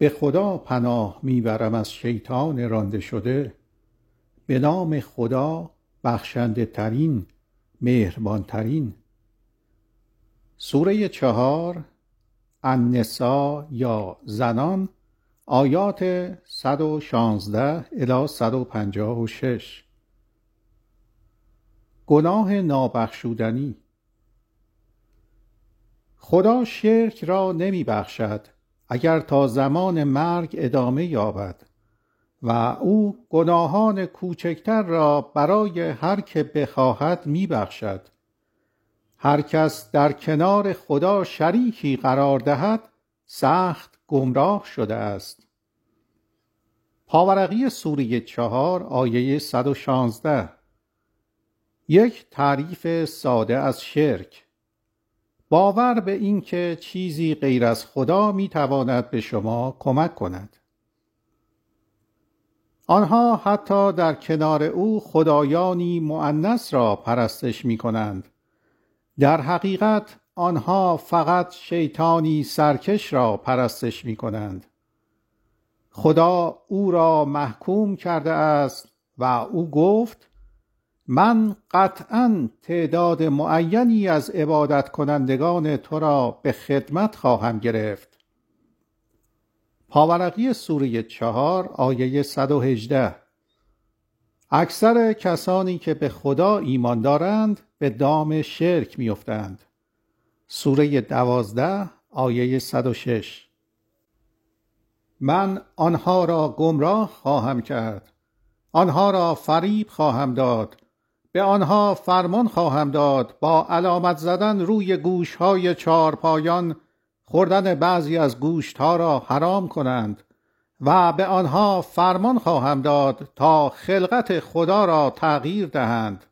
به خدا پناه می برم از شیطان رانده شده. به نام خدا بخشنده ترین مهربان ترین سوره چهار النساء یا زنان آیات 116 الی 156 گناه نابخشودنی. خدا شرک را نمی بخشد اگر تا زمان مرگ ادامه یابد و او گناهان کوچکتر را برای هر که بخواهد می بخشد هر کس در کنار خدا شریکی قرار دهد سخت گمراه شده است. پاورقی سوره چهار آیه 116 یک تعریف ساده از شرک. باور به اینکه چیزی غیر از خدا می تواند به شما کمک کند. آنها حتی در کنار او خدایانی معنس را پرستش می کنند در حقیقت آنها فقط شیطانی سرکش را پرستش می کنند خدا او را محکوم کرده است و او گفت من قطعا تعداد معینی از عبادت کنندگان تو را به خدمت خواهم گرفت. پاورقی سوره چهار آیه 118 اکثر کسانی که به خدا ایمان دارند به دام شرک میافتند. سوره دوازده آیه 106 من آنها را گمراه خواهم کرد. آنها را فریب خواهم داد. به آنها فرمان خواهم داد با علامت زدن روی گوشهای چارپایان خوردن بعضی از گوشتها را حرام کنند و به آنها فرمان خواهم داد تا خلقت خدا را تغییر دهند.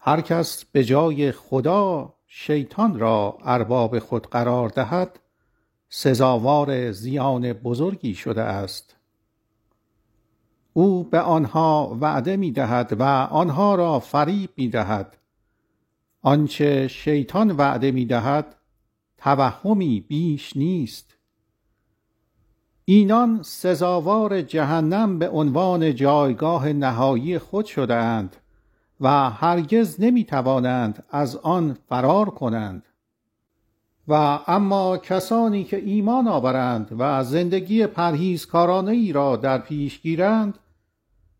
هر کس به جای خدا شیطان را ارباب خود قرار دهد سزاوار زیان بزرگی شده است. او به آنها وعده می دهد و آنها را فریب می دهد آنچه شیطان وعده می دهد توهمی بیش نیست. اینان سزاوار جهنم به عنوان جایگاه نهایی خود شده اند و هرگز نمی توانند از آن فرار کنند. و اما کسانی که ایمان آورند و زندگی پرهیزکارانه ای را در پیش گیرند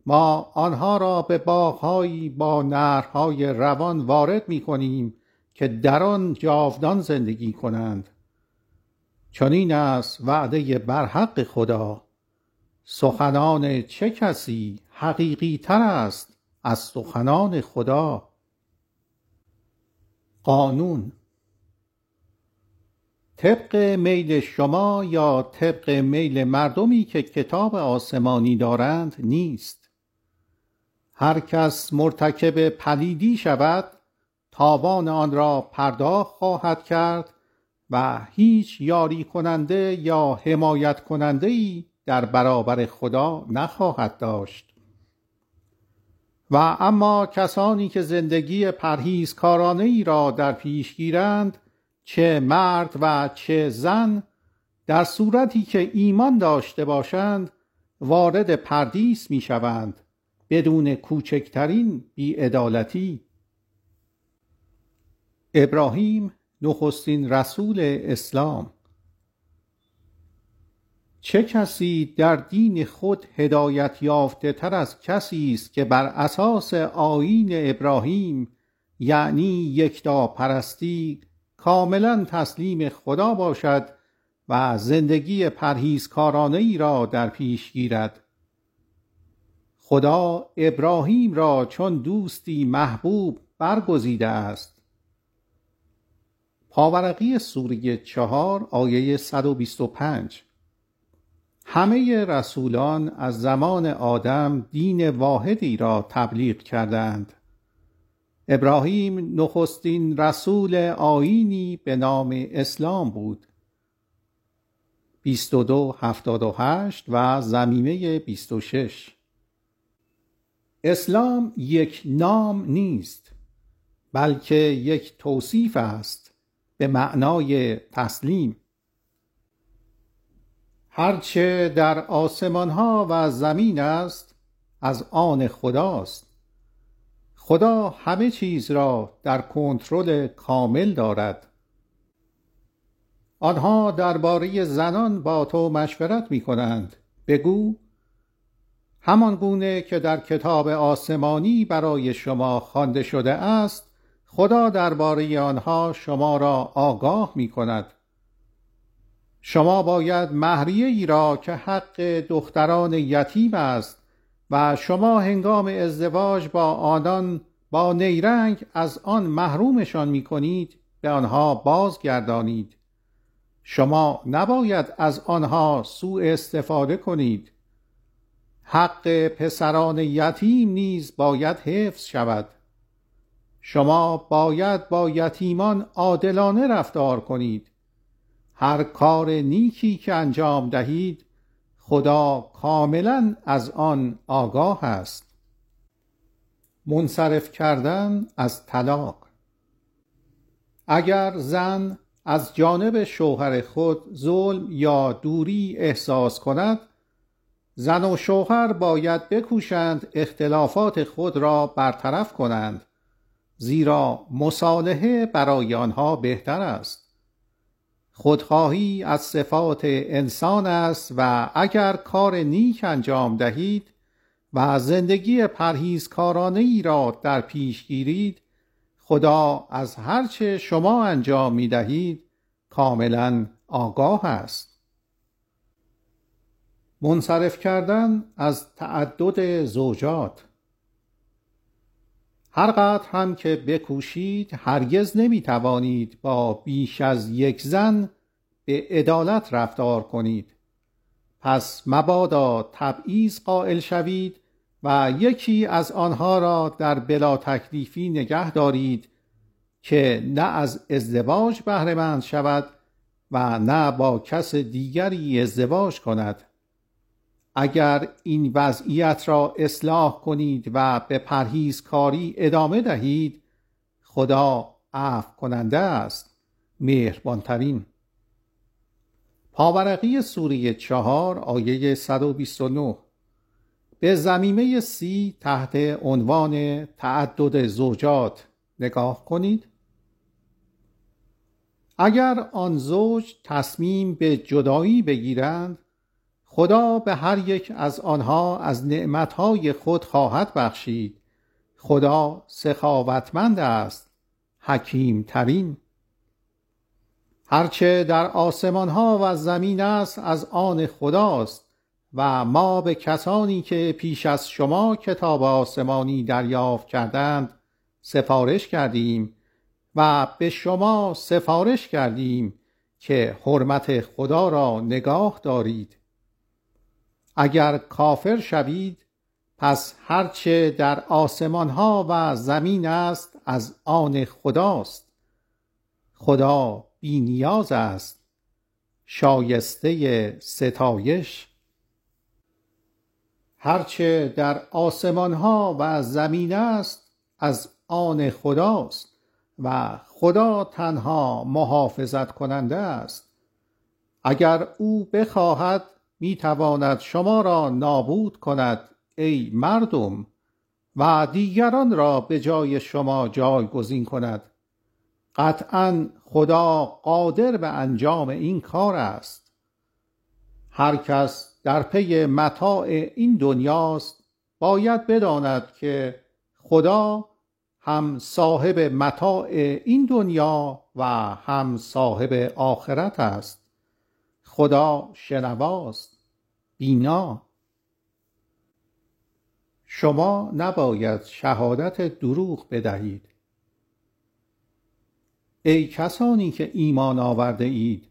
ما آنها را به باغهایی با نهرهای روان وارد می کنیم که در آن جاودان زندگی کنند. چنین است وعده برحق خدا. سخنان چه کسی حقیقی تر است از سخنان خدا؟ قانون طبق میل شما یا طبق میل مردمی که کتاب آسمانی دارند نیست. هر کس مرتکب پلیدی شود تاوان آن را پرداخت خواهد کرد و هیچ یاری کننده یا حمایت کننده ای در برابر خدا نخواهد داشت. و اما کسانی که زندگی پرهیزکارانه ای را در پیش گیرند چه مرد و چه زن در صورتی که ایمان داشته باشند وارد پردیس می شوند بدون کوچکترین بیعدالتی. ابراهیم نخستین رسول اسلام. چه کسی در دین خود هدایت یافته تر از کسی است که بر اساس آیین ابراهیم یعنی یکتا پرستی کاملا تسلیم خدا باشد و زندگی پرهیزکارانه ای را در پیش گیرد؟ خدا ابراهیم را چون دوستی محبوب برگزیده است. پاورقی سوره چهار آیه 125 همه رسولان از زمان آدم دین واحدی را تبلیغ کردند. ابراهیم نخستین رسول آیینی به نام اسلام بود. 2278 و زمینه 26 اسلام یک نام نیست بلکه یک توصیف است به معنای تسلیم. هرچه در آسمان ها و زمین است از آن خداست. خدا همه چیز را در کنترل کامل دارد. آنها درباره زنان با تو مشورت می کنند بگو همان گونه که در کتاب آسمانی برای شما خوانده شده است خدا درباره آنها شما را آگاه می کند شما باید مهریه ای را که حق دختران یتیم است و شما هنگام ازدواج با آنان با نیرنگ از آن محرومشان می کنید به آنها بازگردانید. شما نباید از آنها سوء استفاده کنید. حق پسران یتیم نیز باید حفظ شود. شما باید با یتیمان عادلانه رفتار کنید. هر کار نیکی که انجام دهید خدا کاملا از آن آگاه است. منصرف کردن از طلاق. اگر زن از جانب شوهر خود ظلم یا دوری احساس کند زن و شوهر باید بکوشند اختلافات خود را برطرف کنند زیرا مصالحه برای آنها بهتر است. خودخواهی از صفات انسان است و اگر کار نیک انجام دهید و زندگی پرهیزکارانه ای را در پیش گیرید خدا از هرچه شما انجام می دهید کاملا آگاه است. منصرف کردن از تعدد زوجات. هر قدر هم که بکوشید هرگز نمی توانید با بیش از یک زن به عدالت رفتار کنید. پس مبادا تبعیض قائل شوید و یکی از آنها را در بلا تکلیفی نگه دارید که نه از ازدواج بهرهمند شود و نه با کس دیگری ازدواج کند. اگر این وضعیت را اصلاح کنید و به پرهیزکاری ادامه دهید خدا عفو کننده است. مهربانترین. پاورقی سوره چهار آیه 129 به زمیمه سی تحت عنوان تعدد زوجات نگاه کنید. اگر آن زوج تصمیم به جدایی بگیرند خدا به هر یک از آنها از نعمتهای خود خواهد بخشید. خدا سخاوتمند است حکیم ترین هرچه در آسمان ها و زمین است از آن خداست و ما به کسانی که پیش از شما کتاب آسمانی دریافت کردند سفارش کردیم و به شما سفارش کردیم که حرمت خدا را نگاه دارید. اگر کافر شوید پس هرچه در آسمان ها و زمین است از آن خداست. خدا بینیاز است. شایسته ستایش. هرچه در آسمان ها و زمین است از آن خداست و خدا تنها محافظت کننده است. اگر او بخواهد می تواند شما را نابود کند ای مردم و دیگران را به جای شما جایگزین کند. قطعا خدا قادر به انجام این کار است. هر کس در پی متاع این دنیاست باید بداند که خدا هم صاحب متاع این دنیا و هم صاحب آخرت است. خدا شنواست. بینا. شما نباید شهادت دروغ بدهید. ای کسانی که ایمان آورده اید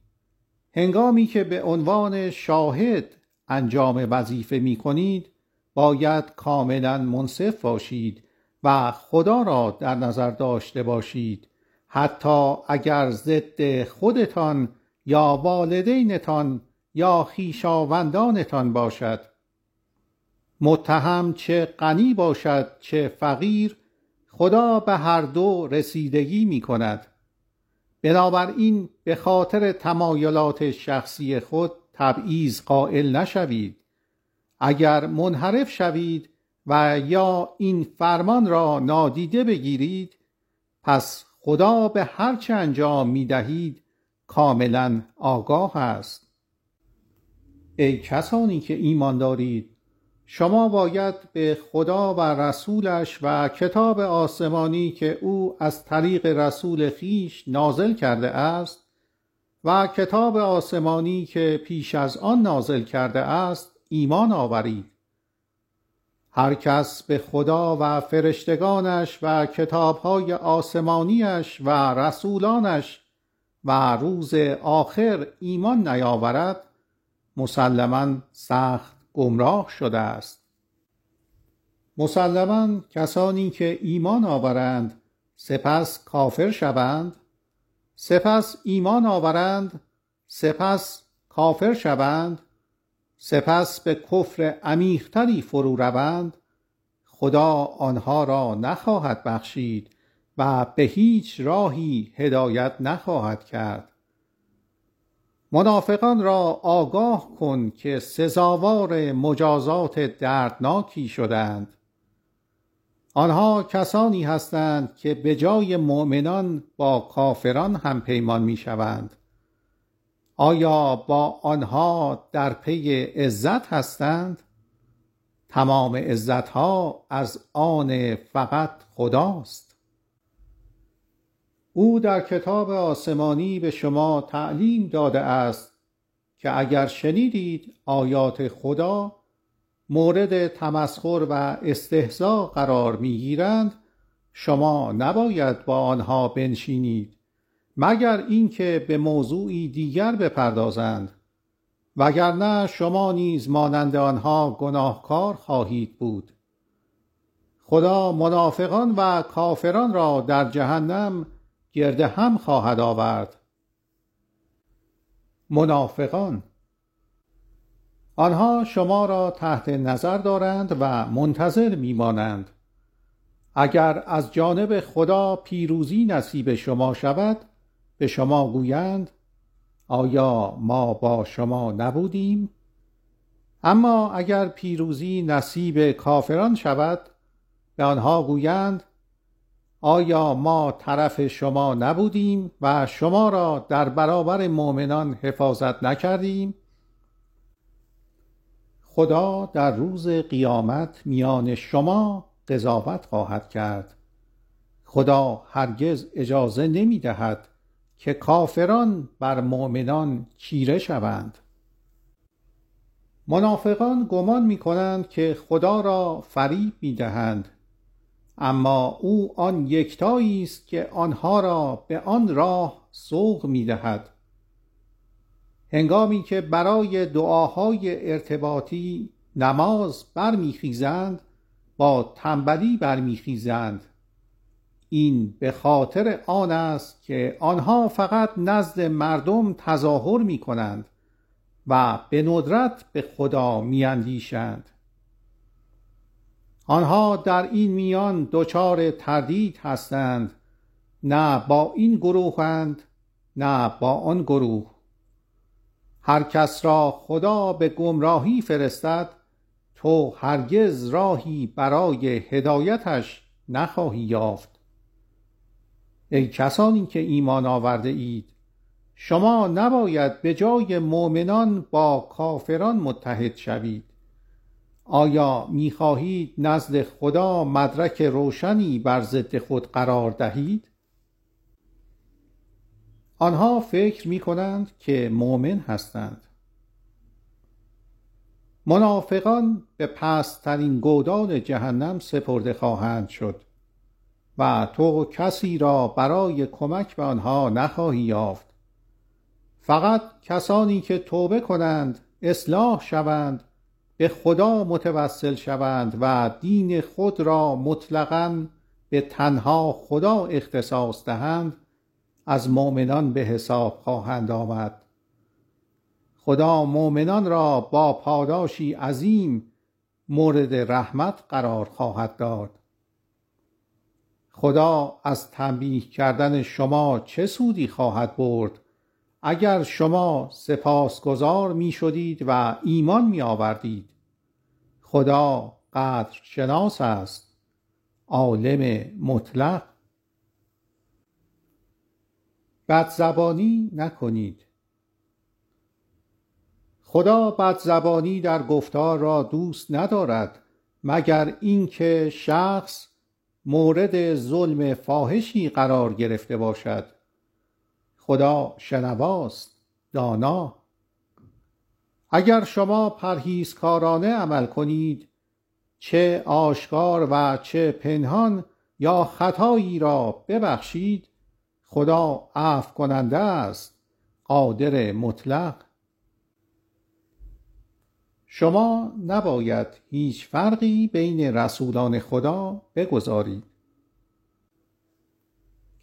هنگامی که به عنوان شاهد انجام وظیفه می کنید باید کاملا منصف باشید و خدا را در نظر داشته باشید. حتی اگر ضد خودتان یا والدینتان یا خیشاوندانتان باشد. متهم چه غنی باشد چه فقیر خدا به هر دو رسیدگی می کند بنابراین به خاطر تمایلات شخصی خود تبعیض قائل نشوید. اگر منحرف شوید و یا این فرمان را نادیده بگیرید پس خدا به هر چه انجام می دهید کاملا آگاه است. ای کسانی که ایمان دارید شما باید به خدا و رسولش و کتاب آسمانی که او از طریق رسول خیش نازل کرده است و کتاب آسمانی که پیش از آن نازل کرده است ایمان آورید. هر کس به خدا و فرشتگانش و کتابهای آسمانیش و رسولانش و روز آخر ایمان نیاورد مسلما سخت گمراه شده است. مسلما کسانی که ایمان آورند سپس کافر شوند سپس ایمان آورند سپس کافر شوند سپس به کفر عمیقتری فرو روند خدا آنها را نخواهد بخشید و به هیچ راهی هدایت نخواهد کرد. منافقان را آگاه کن که سزاوار مجازات دردناکی شدند. آنها کسانی هستند که به جای مؤمنان با کافران هم پیمان می شوند آیا با آنها در پی عزت هستند؟ تمام عزتها از آن فقط خداست. او در کتاب آسمانی به شما تعلیم داده است که اگر شنیدید آیات خدا مورد تمسخر و استهزا قرار می‌گیرند شما نباید با آنها بنشینید مگر اینکه به موضوعی دیگر بپردازند. وگرنه شما نیز مانند آنها گناهکار خواهید بود. خدا منافقان و کافران را در جهنم گرد هم خواهد آورد. منافقان آنها شما را تحت نظر دارند و منتظر میمانند. اگر از جانب خدا پیروزی نصیب شما شود به شما گویند آیا ما با شما نبودیم؟ اما اگر پیروزی نصیب کافران شود به آنها گویند آیا ما طرف شما نبودیم و شما را در برابر مؤمنان حفاظت نکردیم؟ خدا در روز قیامت میان شما قضاوت خواهد کرد. خدا هرگز اجازه نمی دهد که کافران بر مؤمنان چیره شوند. منافقان گمان می کنند که خدا را فریب می دهند اما او آن یکتایی است که آنها را به آن راه سوق می دهد هنگامی که برای دعاهای ارتباطی نماز برمیخیزند با تنبلی برمیخیزند این به خاطر آن است که آنها فقط نزد مردم تظاهر می کنند و به ندرت به خدا می اندیشند. آنها در این میان دچار تردید هستند نه با این گروهند نه با آن گروه. هر کس را خدا به گمراهی فرستد تو هرگز راهی برای هدایتش نخواهی یافت. ای کسانی که ایمان آورده اید شما نباید به جای مؤمنان با کافران متحد شوید. آیا می‌خواهید نزد خدا مدرک روشنی بر ضد خود قرار دهید؟ آنها فکر می کنند که مؤمن هستند. منافقان به پسترین گودان جهنم سپرده خواهند شد و تو کسی را برای کمک به آنها نخواهی یافت. فقط کسانی که توبه کنند اصلاح شوند به خدا متوسل شوند و دین خود را مطلقا به تنها خدا اختصاص دهند از مؤمنان به حساب خواهند آمد. خدا مؤمنان را با پاداشی عظیم مورد رحمت قرار خواهد داد. خدا از تنبیه کردن شما چه سودی خواهد برد؟ اگر شما سپاسگزار می شدید و ایمان می آوردید خدا قدر شناس است عالم مطلق. بدزبانی نکنید. خدا بدزبانی در گفتار را دوست ندارد مگر اینکه شخص مورد ظلم فاحشی قرار گرفته باشد. خدا شنواست دانا. اگر شما پرهیزکارانه عمل کنید چه آشکار و چه پنهان یا خطایی را ببخشید خدا عفو کننده است قادر مطلق. شما نباید هیچ فرقی بین رسولان خدا بگذارید.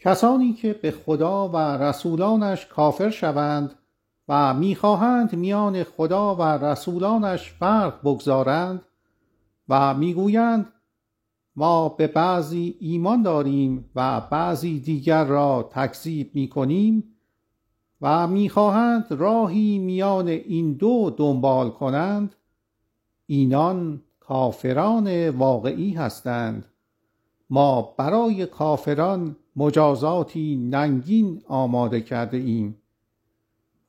کسانی که به خدا و رسولانش کافر شوند و می‌خواهند میان خدا و رسولانش فرق بگذارند و می‌گویند ما به بعضی ایمان داریم و بعضی دیگر را تکذیب می‌کنیم و می‌خواهند راهی میان این دو دنبال کنند اینان کافران واقعی هستند. ما برای کافران مجازاتی ننگین آماده کرده ایم.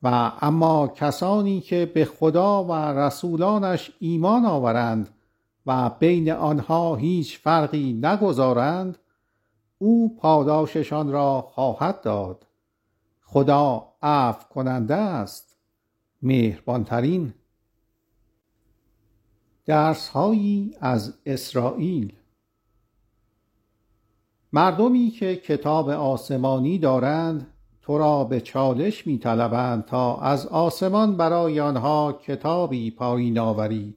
و اما کسانی که به خدا و رسولانش ایمان آورند و بین آنها هیچ فرقی نگذارند او پاداششان را خواهد داد. خدا عفو کننده است. مهربانترین درسهایی از اسرائیل. مردمی که کتاب آسمانی دارند تو را به چالش می طلبند تا از آسمان برای آنها کتابی پایین آوری.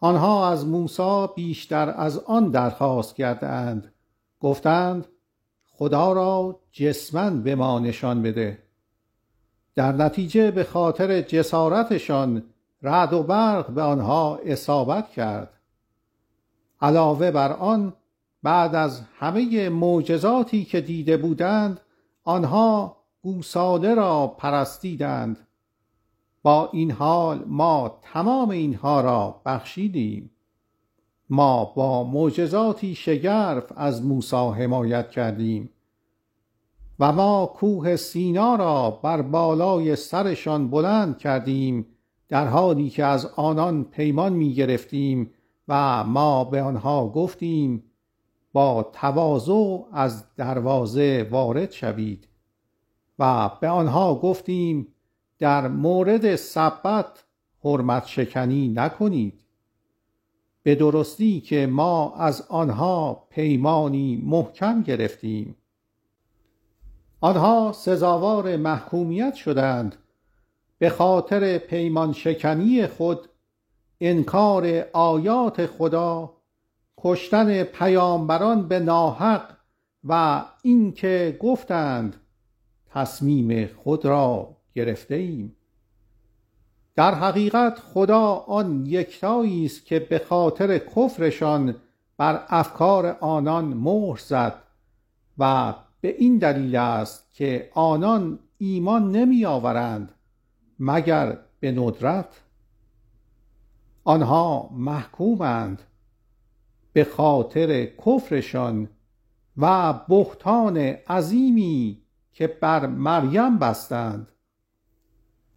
آنها از موسی بیشتر از آن درخواست کردند. گفتند خدا را جسما به ما نشان بده. در نتیجه به خاطر جسارتشان رعد و برق به آنها اصابت کرد. علاوه بر آن بعد از همه معجزاتی که دیده بودند آنها گوساله را پرستیدند. با این حال ما تمام اینها را بخشیدیم. ما با معجزاتی شگرف از موسی حمایت کردیم و ما کوه سینا را بر بالای سرشان بلند کردیم در حالی که از آنان پیمان می گرفتیم و ما به آنها گفتیم با تواضع از دروازه وارد شوید و به آنها گفتیم در مورد سبت حرمت شکنی نکنید. به درستی که ما از آنها پیمانی محکم گرفتیم. آنها سزاوار محکومیت شدند. به خاطر پیمان شکنی خود انکار آیات خدا کشتن پیامبران به ناحق و اینکه گفتند تصمیم خود را گرفته ایم در حقیقت خدا آن یکتایی است که به خاطر کفرشان بر افکار آنان مهر زد و به این دلیل است که آنان ایمان نمی آورند مگر به ندرت. آنها محکومند. به خاطر کفرشان و بهتان عظیمی که بر مریم بستند.